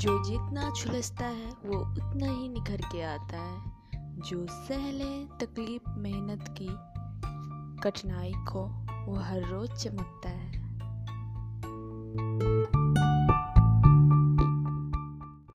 जो जितना झुलसता है, वो उतना ही निखर के आता है। जो सहले तकलीफ़ मेहनत की कठिनाई को, वो हर रोज़ चमकता है।